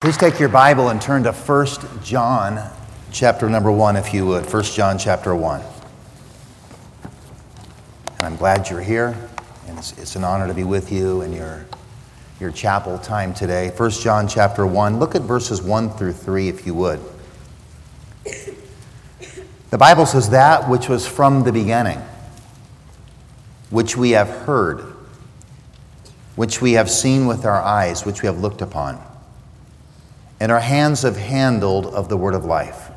Please take your Bible and turn to 1 John chapter number 1 if you would. 1 John chapter 1. And I'm glad you're here. And it's, it's an honor to be with you in your, your chapel time today. 1 John chapter 1. Look at verses 1 through 3 if you would. The Bible says that which was from the beginning, which we have heard, which we have seen with our eyes, which we have looked upon and our hands have handled of the word of life.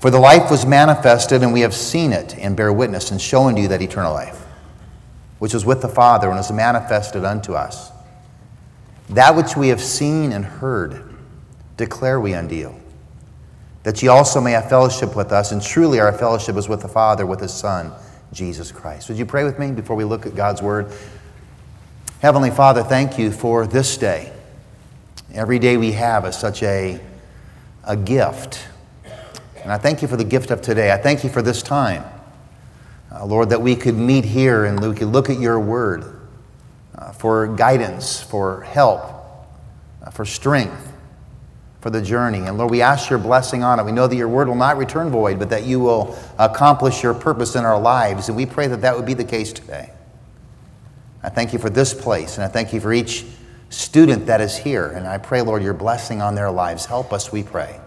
For the life was manifested, and we have seen it, and bear witness, and shown to you that eternal life, which was with the Father, and was manifested unto us. That which we have seen and heard, declare we unto you, that ye also may have fellowship with us, and truly our fellowship is with the Father, with his Son, Jesus Christ. Would you pray with me before we look at God's word? Heavenly Father, thank you for this day. Every day we have is such a, a gift. And I thank you for the gift of today. I thank you for this time. Uh, Lord, that we could meet here and we could look at your word uh, for guidance, for help, uh, for strength, for the journey. And Lord, we ask your blessing on it. We know that your word will not return void, but that you will accomplish your purpose in our lives. And we pray that that would be the case today. I thank you for this place, and I thank you for each student that is here. And I pray, Lord, your blessing on their lives. Help us, we pray.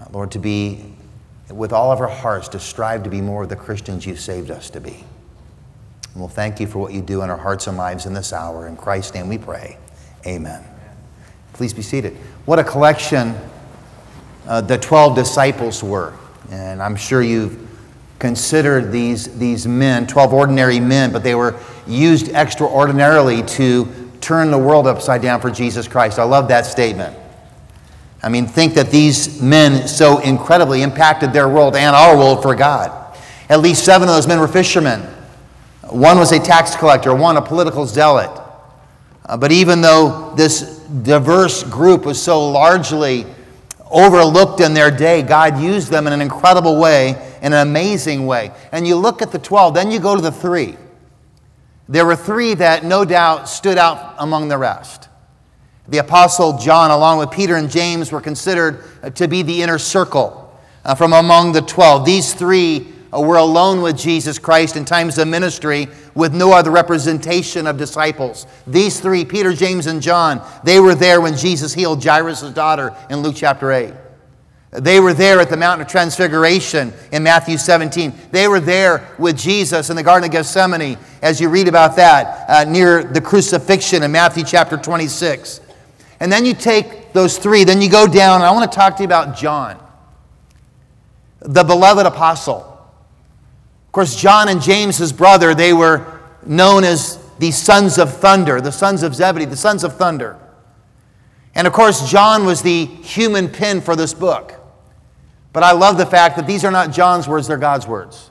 Uh, Lord, to be with all of our hearts, to strive to be more of the Christians you've saved us to be. And we'll thank you for what you do in our hearts and lives in this hour. In Christ's name we pray. Amen. Please be seated. What a collection uh, the 12 disciples were. And I'm sure you've considered these, these men, 12 ordinary men, but they were used extraordinarily to turn the world upside down for Jesus Christ. I love that statement. I mean, think that these men so incredibly impacted their world and our world for God. At least seven of those men were fishermen. One was a tax collector, one a political zealot. Uh, but even though this diverse group was so largely overlooked in their day, God used them in an incredible way, in an amazing way. And you look at the 12, then you go to the three. There were three that no doubt stood out among the rest. The Apostle John, along with Peter and James, were considered uh, to be the inner circle uh, from among the 12. These three uh, were alone with Jesus Christ in times of ministry with no other representation of disciples. These three, Peter, James, and John, they were there when Jesus healed Jairus' daughter in Luke chapter 8. They were there at the Mountain of Transfiguration in Matthew 17. They were there with Jesus in the Garden of Gethsemane, as you read about that, uh, near the crucifixion in Matthew chapter 26. And then you take those three, then you go down, and I want to talk to you about John, the beloved apostle. Of course, John and James, his brother, they were known as the sons of thunder, the sons of Zebedee, the sons of thunder. And of course, John was the human pen for this book. But I love the fact that these are not John's words, they're God's words.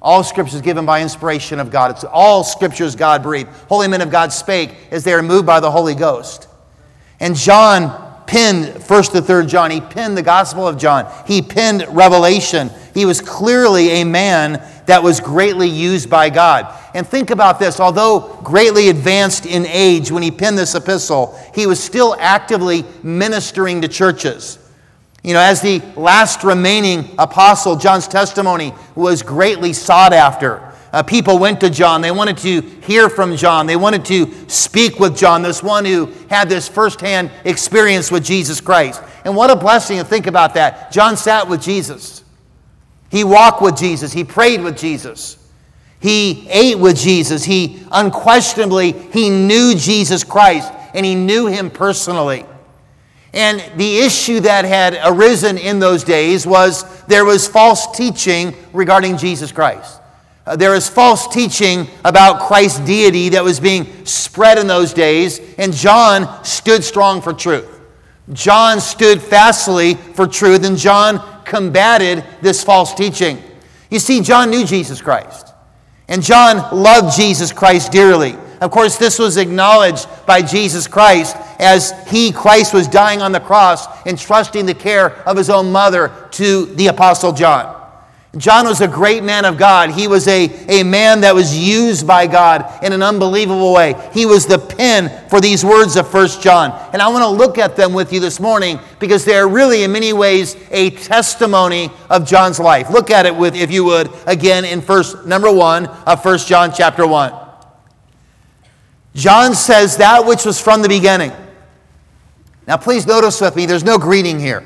All scripture is given by inspiration of God. It's all scriptures God breathed. Holy men of God spake as they are moved by the Holy Ghost. And John penned 1st to 3rd John. He penned the Gospel of John. He penned Revelation. He was clearly a man that was greatly used by God. And think about this although greatly advanced in age when he penned this epistle, he was still actively ministering to churches. You know, as the last remaining apostle, John's testimony was greatly sought after. Uh, people went to John. They wanted to hear from John. They wanted to speak with John, this one who had this firsthand experience with Jesus Christ. And what a blessing to think about that. John sat with Jesus. He walked with Jesus. He prayed with Jesus. He ate with Jesus. He unquestionably he knew Jesus Christ and he knew him personally. And the issue that had arisen in those days was there was false teaching regarding Jesus Christ. Uh, there was false teaching about Christ's deity that was being spread in those days, and John stood strong for truth. John stood fastly for truth, and John combated this false teaching. You see, John knew Jesus Christ, and John loved Jesus Christ dearly. Of course, this was acknowledged by Jesus Christ as he, Christ, was dying on the cross, entrusting the care of his own mother to the Apostle John. John was a great man of God. He was a, a man that was used by God in an unbelievable way. He was the pen for these words of First John. And I want to look at them with you this morning because they are really, in many ways, a testimony of John's life. Look at it with, if you would, again in first number one of First John chapter one. John says that which was from the beginning. Now, please notice with me, there's no greeting here.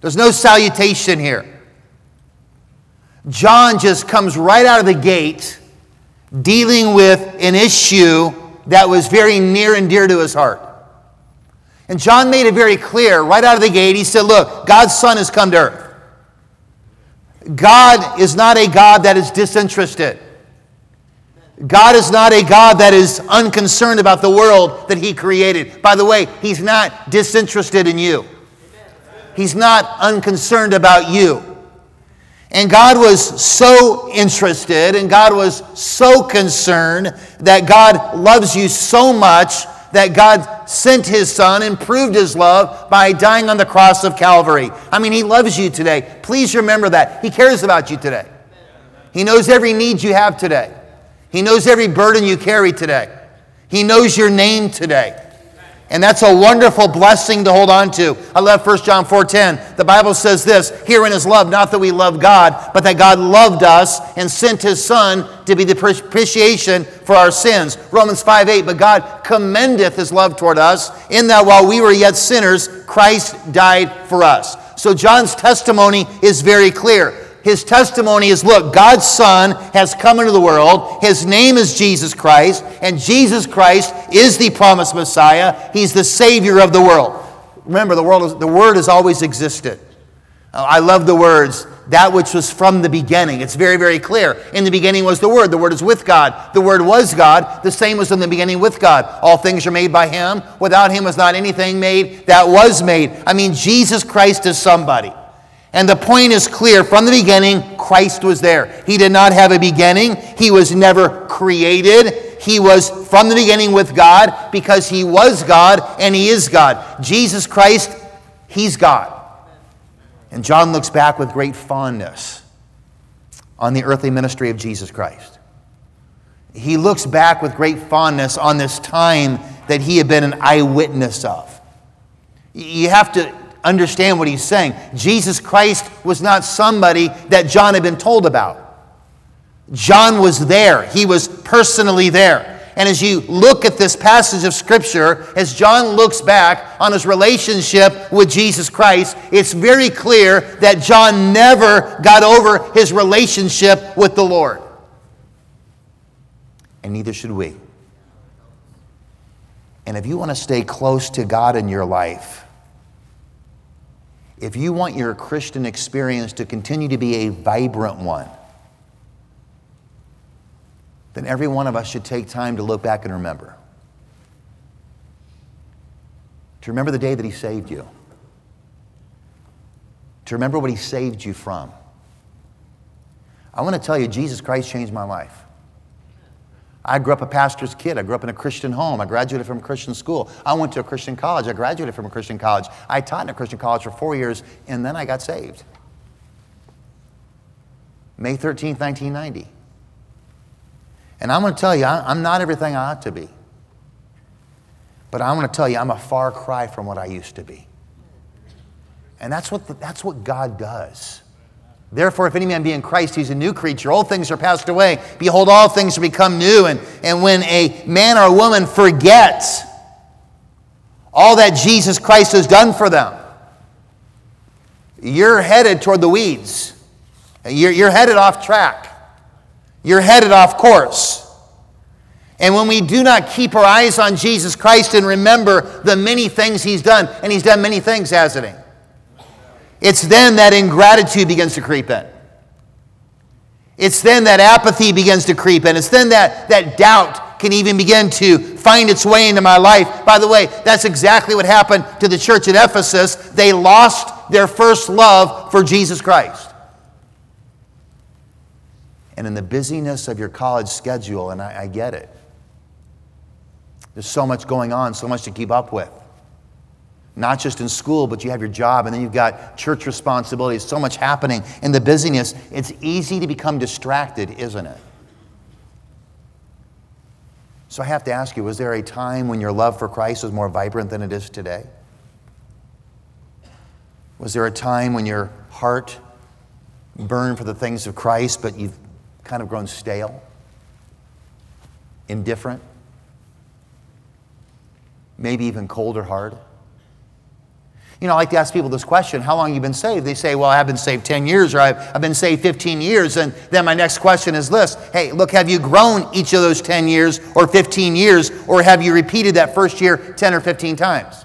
There's no salutation here. John just comes right out of the gate dealing with an issue that was very near and dear to his heart. And John made it very clear right out of the gate. He said, Look, God's Son has come to earth. God is not a God that is disinterested. God is not a God that is unconcerned about the world that He created. By the way, He's not disinterested in you. He's not unconcerned about you. And God was so interested and God was so concerned that God loves you so much that God sent his son and proved his love by dying on the cross of Calvary. I mean, he loves you today. Please remember that. He cares about you today. He knows every need you have today. He knows every burden you carry today. He knows your name today. And that's a wonderful blessing to hold on to. I love 1 John 4:10. The Bible says this, herein is love, not that we love God, but that God loved us and sent his son to be the propitiation for our sins. Romans 5:8, but God commendeth his love toward us in that while we were yet sinners, Christ died for us. So John's testimony is very clear. His testimony is look, God's Son has come into the world. His name is Jesus Christ, and Jesus Christ is the promised Messiah. He's the Savior of the world. Remember, the, world is, the Word has always existed. Uh, I love the words, that which was from the beginning. It's very, very clear. In the beginning was the Word. The Word is with God. The Word was God. The same was in the beginning with God. All things are made by Him. Without Him was not anything made that was made. I mean, Jesus Christ is somebody. And the point is clear from the beginning, Christ was there. He did not have a beginning, He was never created. He was from the beginning with God because He was God and He is God. Jesus Christ, He's God. And John looks back with great fondness on the earthly ministry of Jesus Christ. He looks back with great fondness on this time that he had been an eyewitness of. You have to understand what he's saying. Jesus Christ was not somebody that John had been told about. John was there, he was personally there. And as you look at this passage of Scripture, as John looks back on his relationship with Jesus Christ, it's very clear that John never got over his relationship with the Lord. And neither should we. And if you want to stay close to God in your life, if you want your Christian experience to continue to be a vibrant one, then every one of us should take time to look back and remember. To remember the day that He saved you. To remember what He saved you from. I want to tell you, Jesus Christ changed my life. I grew up a pastor's kid. I grew up in a Christian home. I graduated from a Christian school. I went to a Christian college. I graduated from a Christian college. I taught in a Christian college for four years, and then I got saved. May 13, 1990. And I'm going to tell you, I'm not everything I ought to be. But I'm going to tell you, I'm a far cry from what I used to be. And that's what, the, that's what God does. Therefore, if any man be in Christ, he's a new creature. Old things are passed away. Behold, all things are become new. And, and when a man or a woman forgets all that Jesus Christ has done for them, you're headed toward the weeds. You're, you're headed off track. You're headed off course. And when we do not keep our eyes on Jesus Christ and remember the many things he's done, and he's done many things, hasn't he? It's then that ingratitude begins to creep in. It's then that apathy begins to creep in. It's then that, that doubt can even begin to find its way into my life. By the way, that's exactly what happened to the church at Ephesus. They lost their first love for Jesus Christ. And in the busyness of your college schedule, and I, I get it, there's so much going on, so much to keep up with. Not just in school, but you have your job, and then you've got church responsibilities, so much happening in the busyness. It's easy to become distracted, isn't it? So I have to ask you was there a time when your love for Christ was more vibrant than it is today? Was there a time when your heart burned for the things of Christ, but you've kind of grown stale, indifferent, maybe even cold or hard? You know, I like to ask people this question How long you been saved? They say, Well, I've been saved 10 years, or I've, I've been saved 15 years. And then my next question is this Hey, look, have you grown each of those 10 years or 15 years, or have you repeated that first year 10 or 15 times?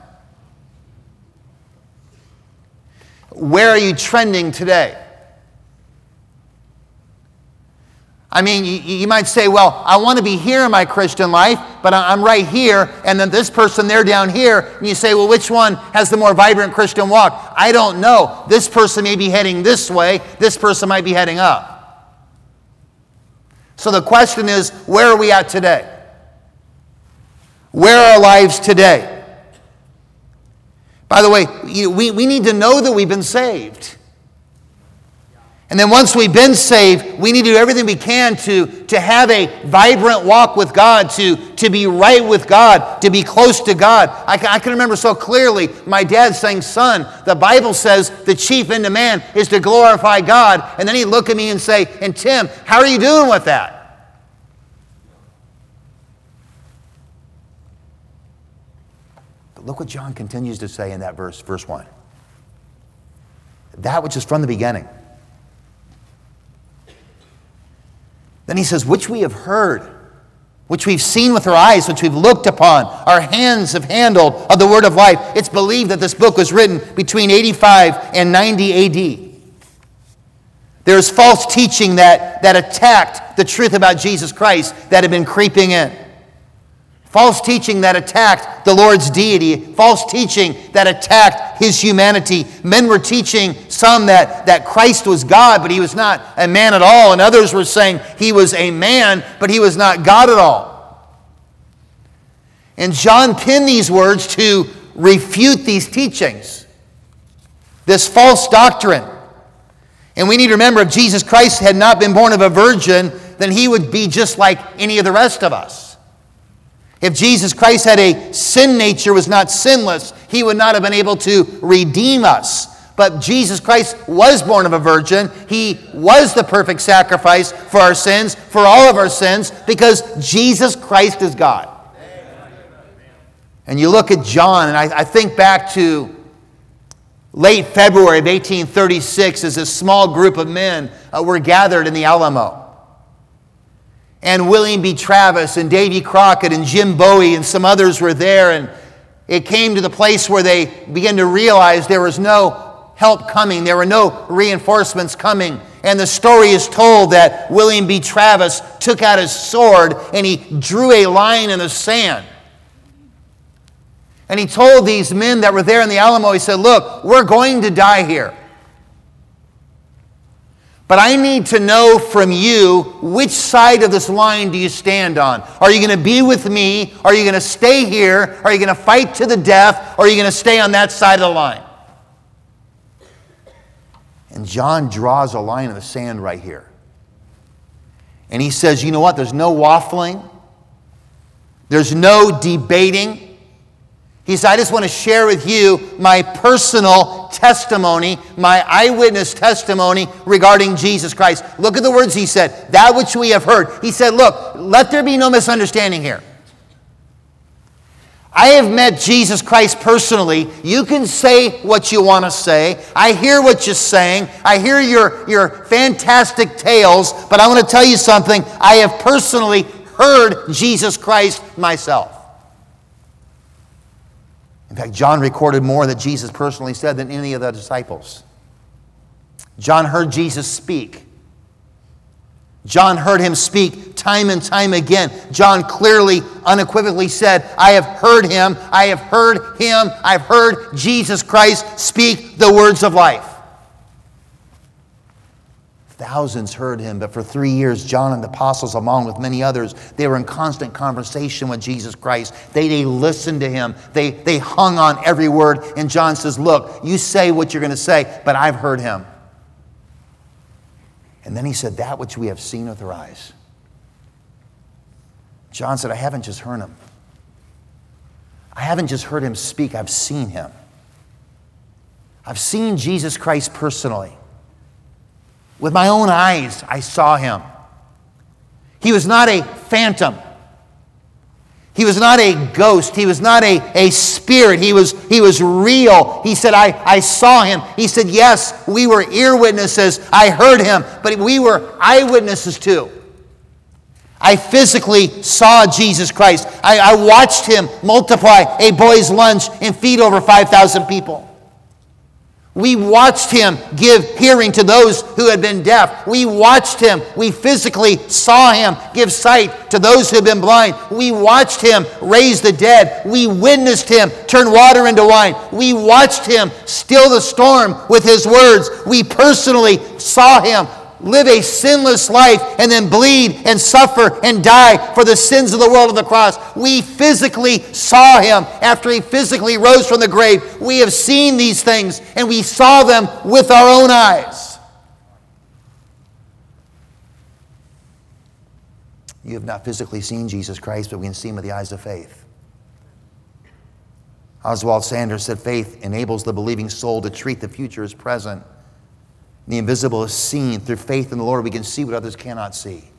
Where are you trending today? I mean, you, you, might say, well, I want to be here in my Christian life, but I'm right here, and then this person, they're down here. And you say, well, which one has the more vibrant Christian walk? I don't know. This person may be heading this way, this person might be heading up. So the question is, where are we at today? Where are our lives today? By the way, we, we need to know that we've been saved. And then once we've been saved, we need to do everything we can to, to have a vibrant walk with God, to, to be right with God, to be close to God. I can, I can remember so clearly my dad saying, Son, the Bible says the chief end of man is to glorify God. And then he'd look at me and say, And Tim, how are you doing with that? But look what John continues to say in that verse, verse 1. That which is from the beginning Then he says, which we have heard, which we've seen with our eyes, which we've looked upon, our hands have handled of the word of life. It's believed that this book was written between 85 and 90 AD. There's false teaching that, that attacked the truth about Jesus Christ that had been creeping in. False teaching that attacked the Lord's deity, false teaching that attacked his humanity. Men were teaching some that, that Christ was God, but he was not a man at all, and others were saying he was a man, but he was not God at all. And John penned these words to refute these teachings, this false doctrine. And we need to remember if Jesus Christ had not been born of a virgin, then he would be just like any of the rest of us. If Jesus Christ had a sin nature, was not sinless, he would not have been able to redeem us. But Jesus Christ was born of a virgin. He was the perfect sacrifice for our sins, for all of our sins, because Jesus Christ is God. And you look at John, and I, I think back to late February of 1836 as a small group of men uh, were gathered in the Alamo and William B. Travis and Davy Crockett and Jim Bowie and some others were there. And it came to the place where they began to realize there was no help coming, there were no reinforcements coming. And the story is told that William B. Travis took out his sword and he drew a line in the sand. And he told these men that were there in the Alamo, he said, Look, we're going to die here. But I need to know from you which side of this line do you stand on? Are you going to be with me? Are you going to stay here? Are you going to fight to the death? Or are you going to stay on that side of the line? And John draws a line in the sand right here. And he says, You know what? There's no waffling, there's no debating. He said, I just want to share with you my personal testimony, my eyewitness testimony regarding Jesus Christ. Look at the words he said, that which we have heard. He said, Look, let there be no misunderstanding here. I have met Jesus Christ personally. You can say what you want to say. I hear what you're saying. I hear your, your fantastic tales, but I want to tell you something. I have personally heard Jesus Christ myself. In fact, John recorded more that Jesus personally said than any of the disciples. John heard Jesus speak. John heard him speak time and time again. John clearly, unequivocally said, I have heard him, I have heard him, I've heard Jesus Christ speak the words of life. Thousands heard him, but for three years, John and the apostles, along with many others, they were in constant conversation with Jesus Christ. They, they listened to him, they, they hung on every word. And John says, Look, you say what you're going to say, but I've heard him. And then he said, That which we have seen with our eyes. John said, I haven't just heard him. I haven't just heard him speak, I've seen him. I've seen Jesus Christ personally. With my own eyes, I saw him. He was not a phantom. He was not a ghost. He was not a, a spirit. He was, he was real. He said, I, I saw him. He said, Yes, we were ear witnesses. I heard him, but we were eyewitnesses too. I physically saw Jesus Christ. I, I watched him multiply a boy's lunch and feed over 5,000 people. We watched him give hearing to those who had been deaf. We watched him. We physically saw him give sight to those who had been blind. We watched him raise the dead. We witnessed him turn water into wine. We watched him still the storm with his words. We personally saw him live a sinless life and then bleed and suffer and die for the sins of the world of the cross. We physically saw him after he physically rose from the grave. We have seen these things and we saw them with our own eyes. You have not physically seen Jesus Christ, but we can see him with the eyes of faith. Oswald Sanders said faith enables the believing soul to treat the future as present the invisible is seen. Through faith in the Lord, we can see what others cannot see.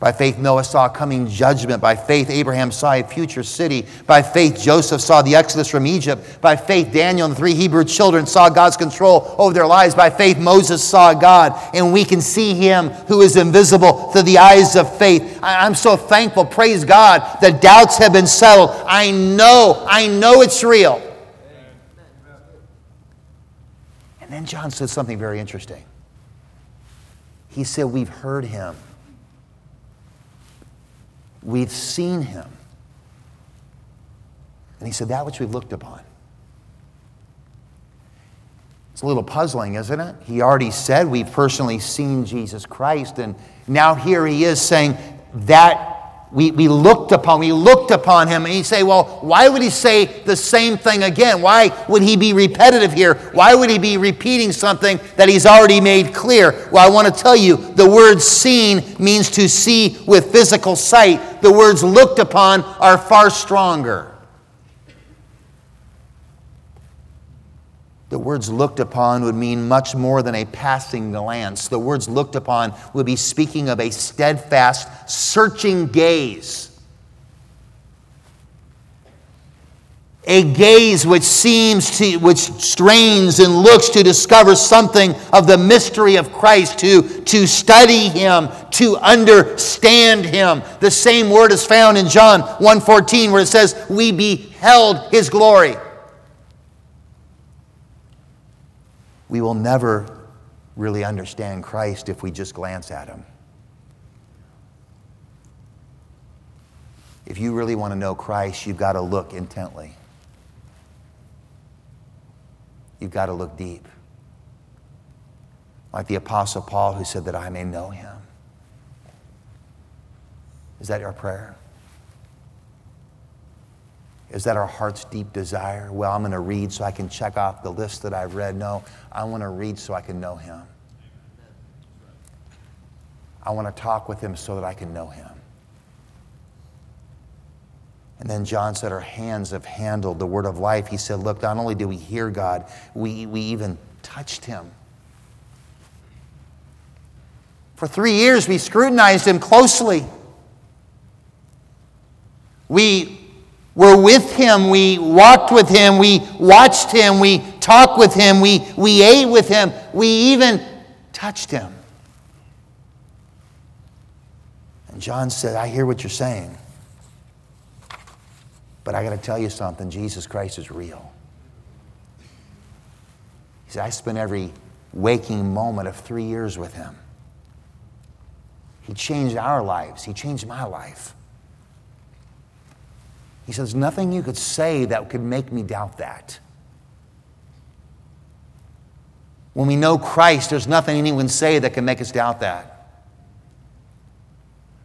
By faith, Noah saw coming judgment. By faith, Abraham saw a future city. By faith, Joseph saw the exodus from Egypt. By faith, Daniel and the three Hebrew children saw God's control over their lives. By faith, Moses saw God, and we can see him who is invisible through the eyes of faith. I'm so thankful. Praise God. The doubts have been settled. I know, I know it's real. And then John said something very interesting. He said, We've heard him, we've seen him. And he said, That which we've looked upon. It's a little puzzling, isn't it? He already said we've personally seen Jesus Christ, and now here he is saying that we, we looked upon, we looked upon him, and you say, well, why would he say the same thing again? Why would he be repetitive here? Why would he be repeating something that he's already made clear? Well, I want to tell you the word seen means to see with physical sight. The words looked upon are far stronger. The words looked upon would mean much more than a passing glance. The words looked upon would be speaking of a steadfast, searching gaze. A gaze which seems to, which strains and looks to discover something of the mystery of Christ, to, to study Him, to understand Him. The same word is found in John 1.14 where it says, we beheld His glory. We will never really understand Christ if we just glance at him. If you really want to know Christ, you've got to look intently. You've got to look deep. Like the Apostle Paul, who said that I may know him. Is that your prayer? Is that our heart's deep desire? Well, I'm going to read so I can check off the list that I've read. No, I want to read so I can know Him. I want to talk with Him so that I can know Him. And then John said, Our hands have handled the word of life. He said, Look, not only do we hear God, we, we even touched Him. For three years, we scrutinized Him closely. We were with him, we walked with him, we watched him, we talked with him, we, we ate with him, we even touched him. And John said, I hear what you're saying, but I got to tell you something Jesus Christ is real. He said, I spent every waking moment of three years with him. He changed our lives, he changed my life. He says, Nothing you could say that could make me doubt that. When we know Christ, there's nothing anyone say that can make us doubt that.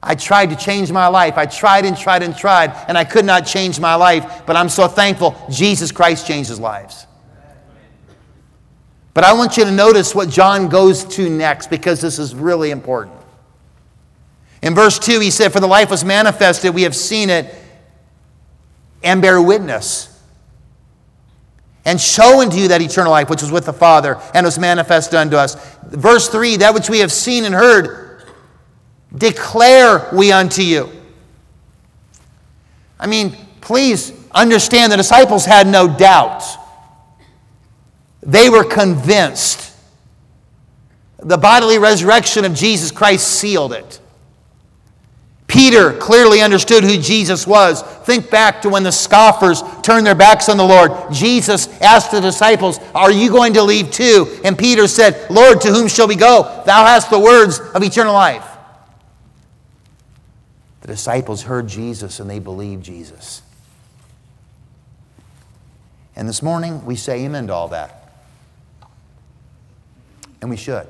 I tried to change my life. I tried and tried and tried, and I could not change my life, but I'm so thankful Jesus Christ changes lives. But I want you to notice what John goes to next because this is really important. In verse 2, he said, For the life was manifested, we have seen it and bear witness. And show unto you that eternal life which was with the Father and was manifested unto us. Verse 3 That which we have seen and heard, declare we unto you. I mean, please understand the disciples had no doubt. They were convinced. The bodily resurrection of Jesus Christ sealed it. Peter clearly understood who Jesus was. Think back to when the scoffers turned their backs on the Lord. Jesus asked the disciples, Are you going to leave too? And Peter said, Lord, to whom shall we go? Thou hast the words of eternal life. The disciples heard Jesus and they believed Jesus. And this morning we say amen to all that. And we should.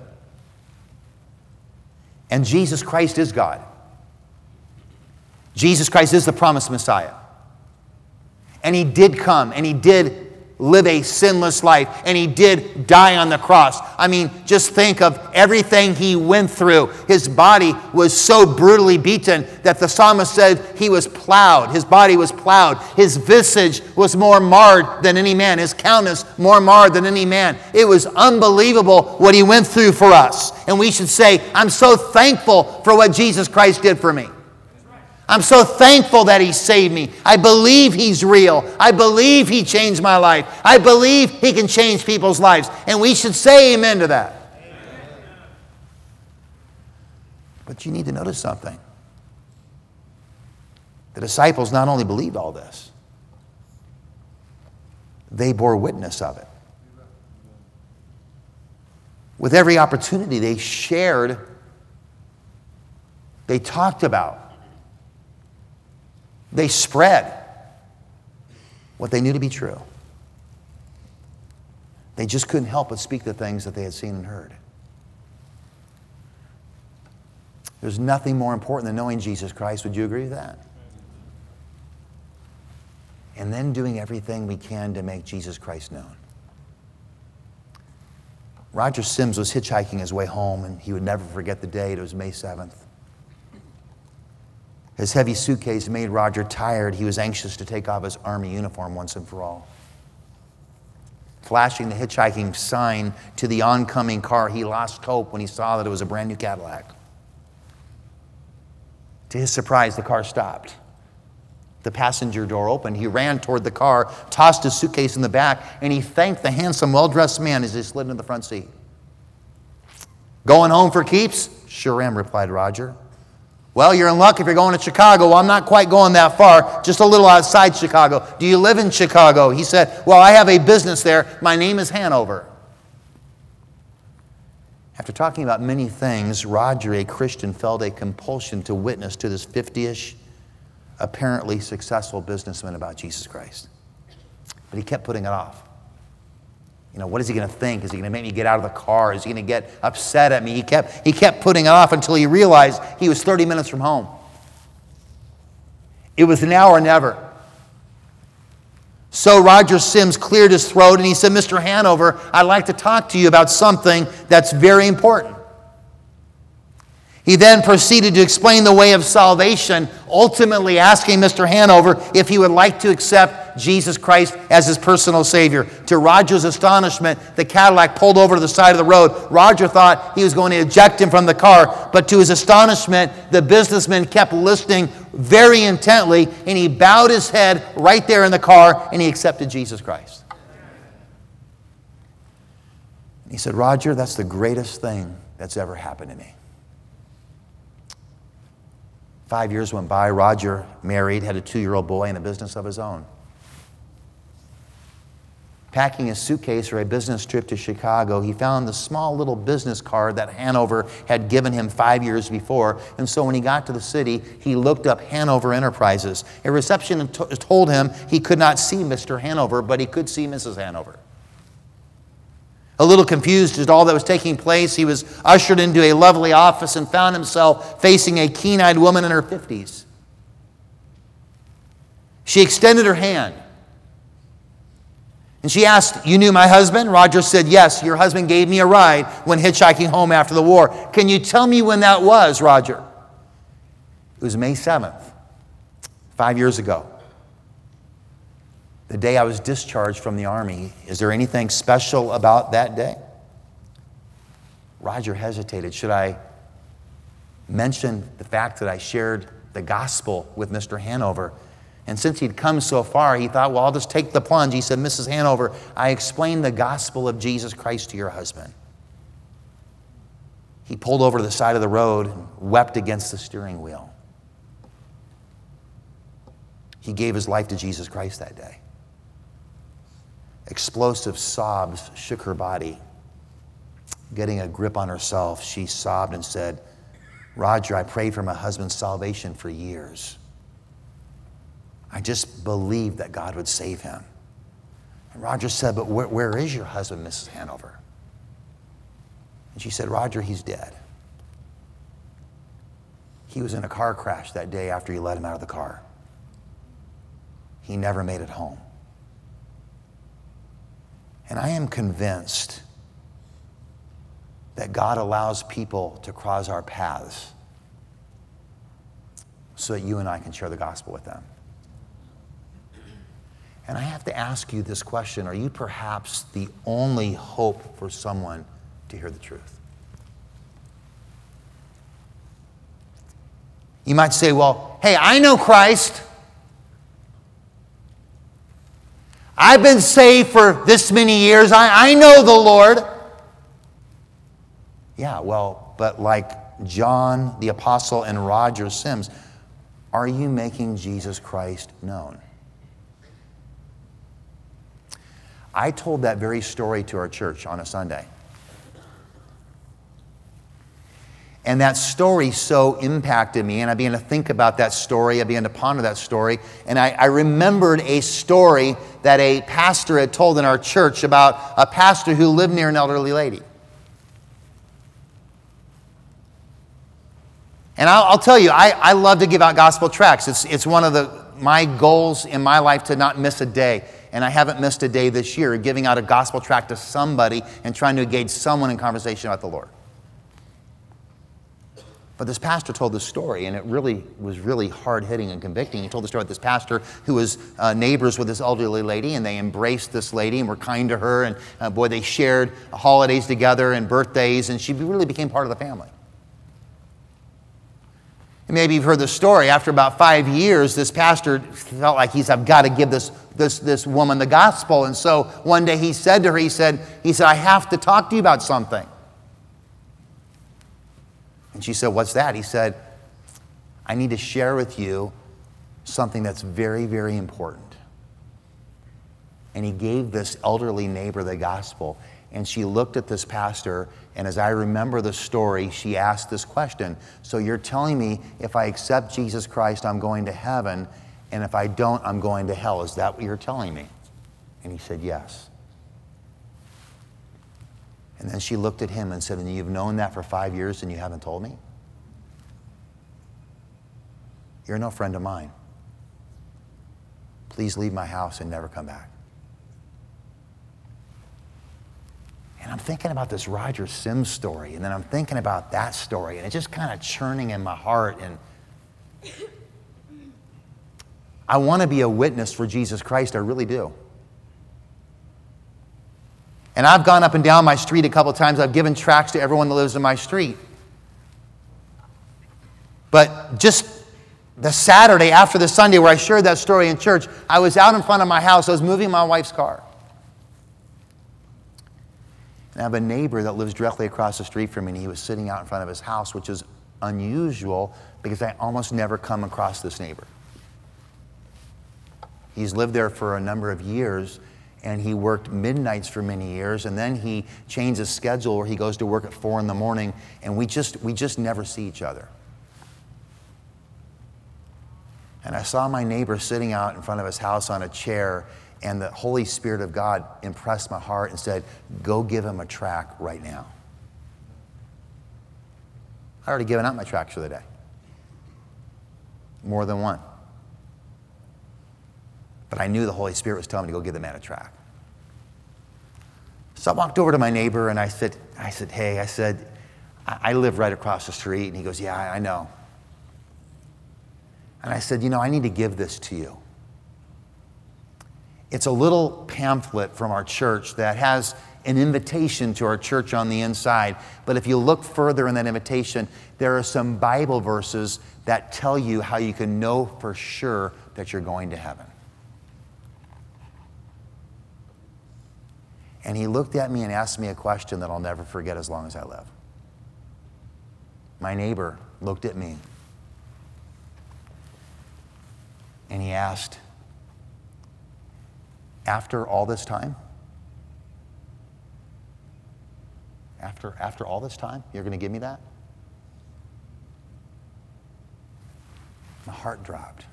And Jesus Christ is God. Jesus Christ is the promised Messiah. And he did come and he did live a sinless life and he did die on the cross. I mean, just think of everything he went through. His body was so brutally beaten that the psalmist said he was plowed. His body was plowed. His visage was more marred than any man, his countenance more marred than any man. It was unbelievable what he went through for us. And we should say, I'm so thankful for what Jesus Christ did for me. I'm so thankful that He saved me. I believe He's real. I believe He changed my life. I believe He can change people's lives. And we should say amen to that. But you need to notice something. The disciples not only believed all this, they bore witness of it. With every opportunity, they shared, they talked about they spread what they knew to be true. They just couldn't help but speak the things that they had seen and heard. There's nothing more important than knowing Jesus Christ. Would you agree with that? And then doing everything we can to make Jesus Christ known. Roger Sims was hitchhiking his way home, and he would never forget the date. It was May 7th. His heavy suitcase made Roger tired. He was anxious to take off his army uniform once and for all. Flashing the hitchhiking sign to the oncoming car, he lost hope when he saw that it was a brand new Cadillac. To his surprise, the car stopped. The passenger door opened. He ran toward the car, tossed his suitcase in the back, and he thanked the handsome, well dressed man as he slid into the front seat. Going home for keeps? Sure am, replied Roger. Well, you're in luck if you're going to Chicago. Well, I'm not quite going that far, just a little outside Chicago. Do you live in Chicago? He said, Well, I have a business there. My name is Hanover. After talking about many things, Roger, a Christian, felt a compulsion to witness to this 50 ish, apparently successful businessman about Jesus Christ. But he kept putting it off. You know, what is he going to think? Is he going to make me get out of the car? Is he going to get upset at me? He kept, he kept putting it off until he realized he was 30 minutes from home. It was now or never. So Roger Sims cleared his throat and he said, Mr. Hanover, I'd like to talk to you about something that's very important. He then proceeded to explain the way of salvation, ultimately asking Mr. Hanover if he would like to accept Jesus Christ as his personal Savior. To Roger's astonishment, the Cadillac pulled over to the side of the road. Roger thought he was going to eject him from the car, but to his astonishment, the businessman kept listening very intently and he bowed his head right there in the car and he accepted Jesus Christ. He said, Roger, that's the greatest thing that's ever happened to me. Five years went by. Roger married, had a two year old boy, and a business of his own. Packing his suitcase for a business trip to Chicago, he found the small little business card that Hanover had given him five years before. And so when he got to the city, he looked up Hanover Enterprises. A receptionist told him he could not see Mr. Hanover, but he could see Mrs. Hanover. A little confused at all that was taking place, he was ushered into a lovely office and found himself facing a keen eyed woman in her 50s. She extended her hand. And she asked, You knew my husband? Roger said, Yes, your husband gave me a ride when hitchhiking home after the war. Can you tell me when that was, Roger? It was May 7th, five years ago. The day I was discharged from the Army. Is there anything special about that day? Roger hesitated. Should I mention the fact that I shared the gospel with Mr. Hanover? And since he'd come so far, he thought, well, I'll just take the plunge. He said, Mrs. Hanover, I explained the gospel of Jesus Christ to your husband. He pulled over to the side of the road and wept against the steering wheel. He gave his life to Jesus Christ that day. Explosive sobs shook her body. Getting a grip on herself, she sobbed and said, Roger, I prayed for my husband's salvation for years. I just believed that God would save him. And Roger said, But where, where is your husband, Mrs. Hanover? And she said, Roger, he's dead. He was in a car crash that day after you let him out of the car. He never made it home. And I am convinced that God allows people to cross our paths so that you and I can share the gospel with them. And I have to ask you this question Are you perhaps the only hope for someone to hear the truth? You might say, Well, hey, I know Christ. I've been saved for this many years. I, I know the Lord. Yeah, well, but like John the Apostle and Roger Sims, are you making Jesus Christ known? I told that very story to our church on a Sunday. And that story so impacted me, and I began to think about that story. I began to ponder that story. And I, I, remembered a story that a pastor had told in our church about a pastor who lived near an elderly lady. And I'll, I'll tell you, I, I love to give out gospel tracts. It's, it's one of the, my goals in my life to not miss a day and I haven't missed a day this year giving out a gospel tract to somebody and trying to engage someone in conversation about the Lord. But this pastor told this story, and it really was really hard hitting and convicting. He told the story about this pastor who was uh, neighbors with this elderly lady, and they embraced this lady and were kind to her. And uh, boy, they shared holidays together and birthdays, and she really became part of the family. Maybe you've heard the story. After about five years, this pastor felt like he's, I've got to give this this, this woman the gospel. And so one day he said to her, he said, he said, I have to talk to you about something. And she said, What's that? He said, I need to share with you something that's very, very important. And he gave this elderly neighbor the gospel. And she looked at this pastor, and as I remember the story, she asked this question So you're telling me if I accept Jesus Christ, I'm going to heaven? and if I don't, I'm going to hell. Is that what you're telling me? And he said, Yes. And then she looked at him and said, And you've known that for five years and you haven't told me? You're no friend of mine. Please leave my house and never come back. And I'm thinking about this Roger Sims story, and then I'm thinking about that story, and it's just kind of churning in my heart. And I want to be a witness for Jesus Christ, I really do. And I've gone up and down my street a couple times. I've given tracts to everyone that lives in my street. But just the Saturday after the Sunday where I shared that story in church, I was out in front of my house. I was moving my wife's car. And I have a neighbor that lives directly across the street from me, and he was sitting out in front of his house, which is unusual because I almost never come across this neighbor. He's lived there for a number of years and he worked midnights for many years and then he changed his schedule where he goes to work at four in the morning and we just we just never see each other and i saw my neighbor sitting out in front of his house on a chair And the Holy Spirit of God impressed my heart and said, Go give him a track right now. I already given out my tracks for the day. More than one. But I knew the Holy Spirit was telling me to go give the man a track. So I walked over to my neighbor and I said, I said, hey, I said, I live right across the street. And he goes, yeah, I know. And I said, you know, I need to give this to you. It's a little pamphlet from our church that has an invitation to our church on the inside. But if you look further in that invitation, there are some Bible verses that tell you how you can know for sure that you're going to heaven. And he looked at me and asked me a question that I'll never forget as long as I live. My neighbor looked at me and he asked, After all this time, after, after all this time, you're going to give me that? My heart dropped.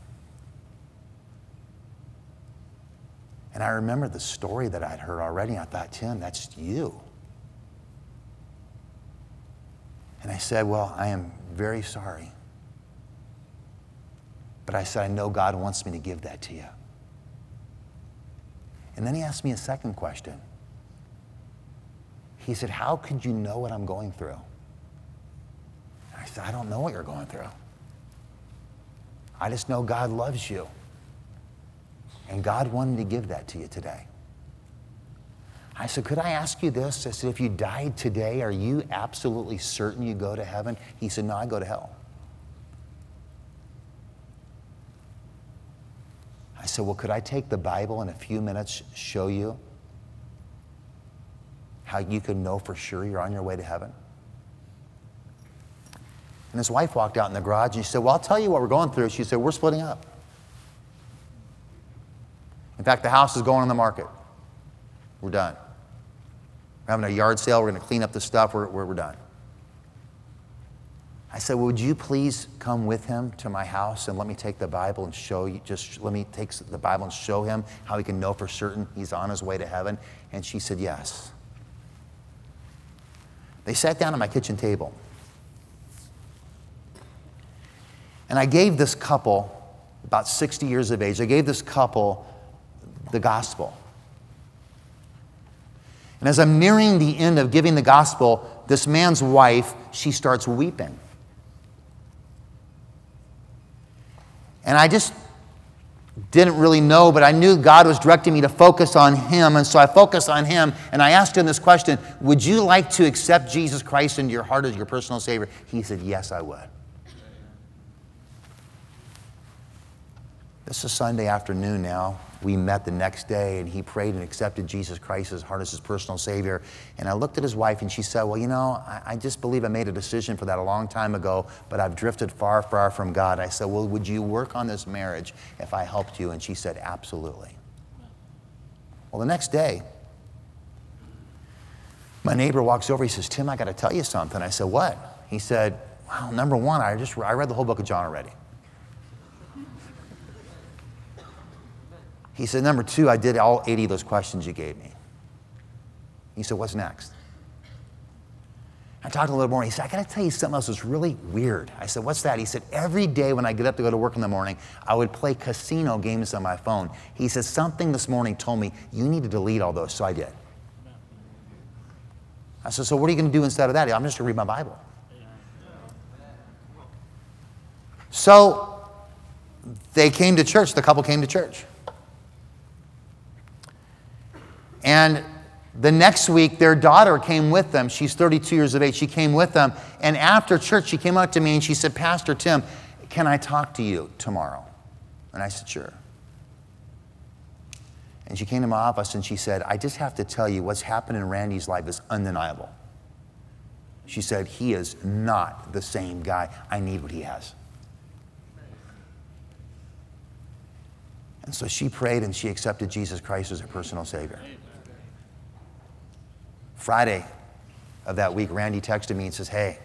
And I remember the story that I'd heard already. I thought, Tim, that's you. And I said, Well, I am very sorry. But I said, I know God wants me to give that to you. And then he asked me a second question. He said, How could you know what I'm going through? I said, I don't know what you're going through. I just know God loves you. And God wanted to give that to you today. I said, Could I ask you this? I said, If you died today, are you absolutely certain you go to heaven? He said, No, I go to hell. I said, Well, could I take the Bible in a few minutes, show you how you can know for sure you're on your way to heaven? And his wife walked out in the garage and she said, Well, I'll tell you what we're going through. She said, We're splitting up. In fact, the house is going on the market. We're done. We're having a yard sale. We're going to clean up the stuff. We're, we're, we're done. I said, Would you please come with him to my house and let me take the Bible and show you, just let me take the Bible and show him how he can know for certain he's on his way to heaven? And she said, Yes. They sat down at my kitchen table. And I gave this couple, about 60 years of age, I gave this couple the gospel. And as I'm nearing the end of giving the gospel, this man's wife, she starts weeping. And I just didn't really know, but I knew God was directing me to focus on Him. And so I focused on Him and I asked Him this question Would you like to accept Jesus Christ into your heart as your personal Savior? He said, Yes, I would. This is Sunday afternoon now we met the next day and he prayed and accepted Jesus Christ as heart as his personal Savior. And I looked at his wife and she said, Well, you know, I, I, just believe I made a decision for that a long time ago, but I've drifted far, far from God. I said, Well, would you work on this marriage if I helped you? And she said, Absolutely. Well, the next day, my neighbor walks over. He says, Tim, I got to tell you something. I said, What? He said, Well, number one, I just I read the whole book of John already. He said, Number two, I did all 80 of those questions you gave me. He said, What's next? I talked a little more. He said, I got to tell you something else that's really weird. I said, What's that? He said, Every day when I get up to go to work in the morning, I would play casino games on my phone. He said, Something this morning told me you need to delete all those. So I did. I said, So what are you going to do instead of that? I'm just going to read my Bible. So they came to church. The couple came to church. And the next week, their daughter came with them. She's 32 years of age. She came with them. And after church, she came up to me and she said, Pastor Tim, can I talk to you tomorrow? And I said, Sure. And she came to my office and she said, I just have to tell you what's happened in Randy's life is undeniable. She said, He is not the same guy. I need what he has. And so she prayed and she accepted Jesus Christ as her personal Savior. Friday of that week, Randy texted me and says, Hey,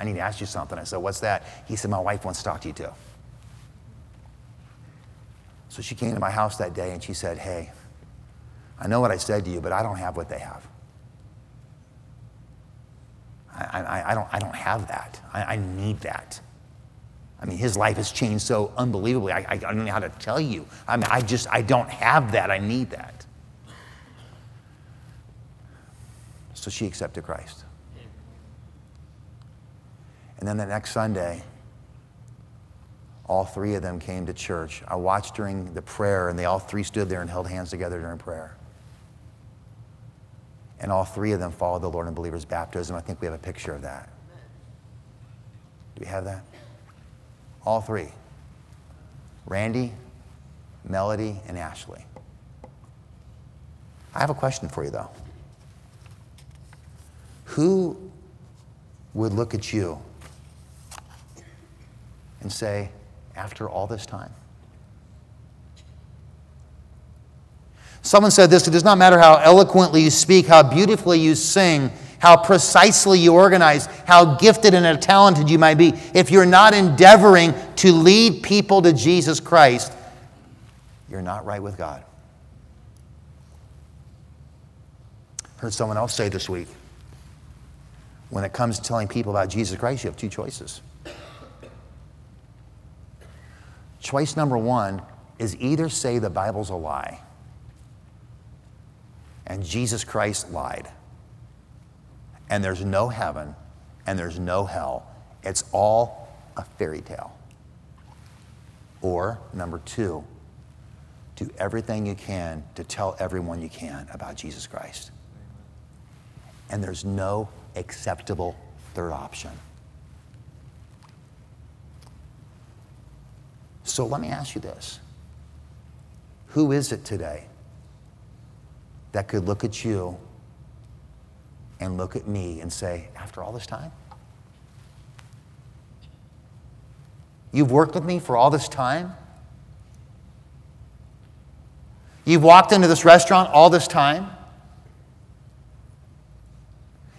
I need to ask you something. I said, What's that? He said, My wife wants to talk to you too. So she came to my house that day and she said, Hey, I know what I said to you, but I don't have what they have. I, I, I don't, I don't have that. I, I, need that. I mean, his life has changed so unbelievably. I, I don't know how to tell you. I mean, I just, I don't have that. I need that. So she accepted Christ. And then the next Sunday, all three of them came to church. I watched during the prayer, and they all three stood there and held hands together during prayer. And all three of them followed the Lord in believer's baptism. I think we have a picture of that. Do we have that? All three Randy, Melody, and Ashley. I have a question for you, though. Who would look at you and say, after all this time? Someone said this it does not matter how eloquently you speak, how beautifully you sing, how precisely you organize, how gifted and talented you might be. If you're not endeavoring to lead people to Jesus Christ, you're not right with God. Heard someone else say this week when it comes to telling people about Jesus Christ, you have two choices. Choice number one is either say the Bible's a lie and Jesus Christ lied. And there's no heaven and there's no hell. It's all a fairy tale. Or, number two, do everything you can to tell everyone you can about Jesus Christ. And there's no acceptable third option. So let me ask you this Who is it today that could look at you and look at me and say, after all this time? You've worked with me for all this time? You've walked into this restaurant all this time?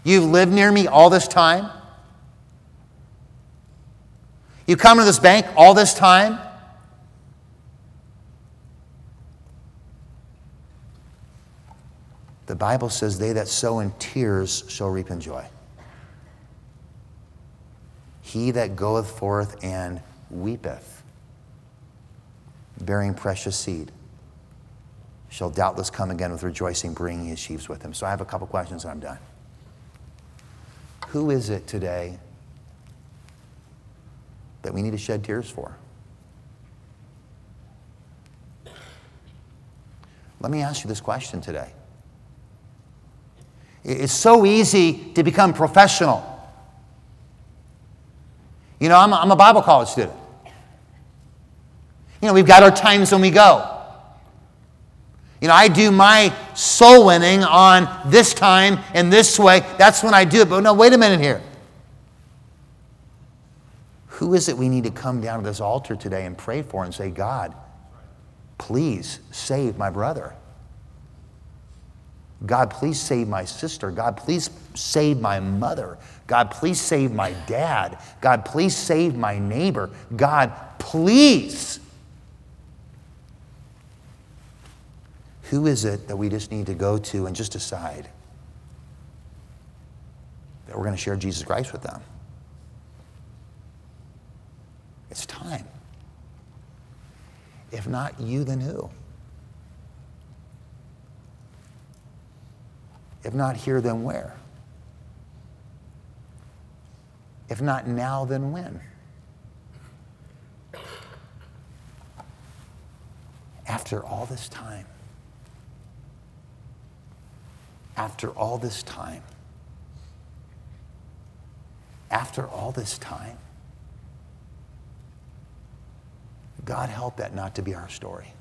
You've lived near me all this time? You come to this bank all this time? The Bible says, They that sow in tears shall reap in joy. He that goeth forth and weepeth, bearing precious seed, shall doubtless come again with rejoicing, bringing his sheaves with him. So I have a couple questions and I'm done. Who is it today that we need to shed tears for? Let me ask you this question today. It's so easy to become professional. You know, I'm a, I'm a Bible college student. You know, we've got our times when we go. You know, I do my soul winning on this time and this way. That's when I do it. But no, wait a minute here. Who is it we need to come down to this altar today and pray for and say, God, please save my brother? God, please save my sister. God, please save my mother. God, please save my dad. God, please save my neighbor. God, please. Who is it that we just need to go to and just decide that we're going to share Jesus Christ with them? It's time. If not you, then who? If not here, then where? If not now, then when? After all this time, after all this time, after all this time, God help that not to be our story.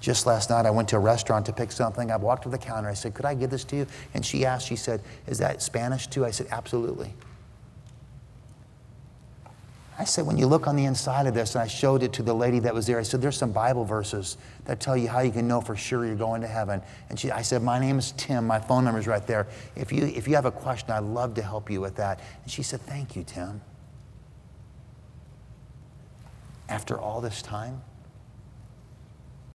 Just last night, I went to a restaurant to pick something. I walked to the counter. I said, Could I give this to you? And she asked, She said, Is that Spanish too? I said, Absolutely. I said, When you look on the inside of this, and I showed it to the lady that was there, I said, There's some Bible verses that tell you how you can know for sure you're going to heaven. And she, I said, My name is Tim. My phone number is right there. If you, if you have a question, I'd love to help you with that. And she said, Thank you, Tim. After all this time,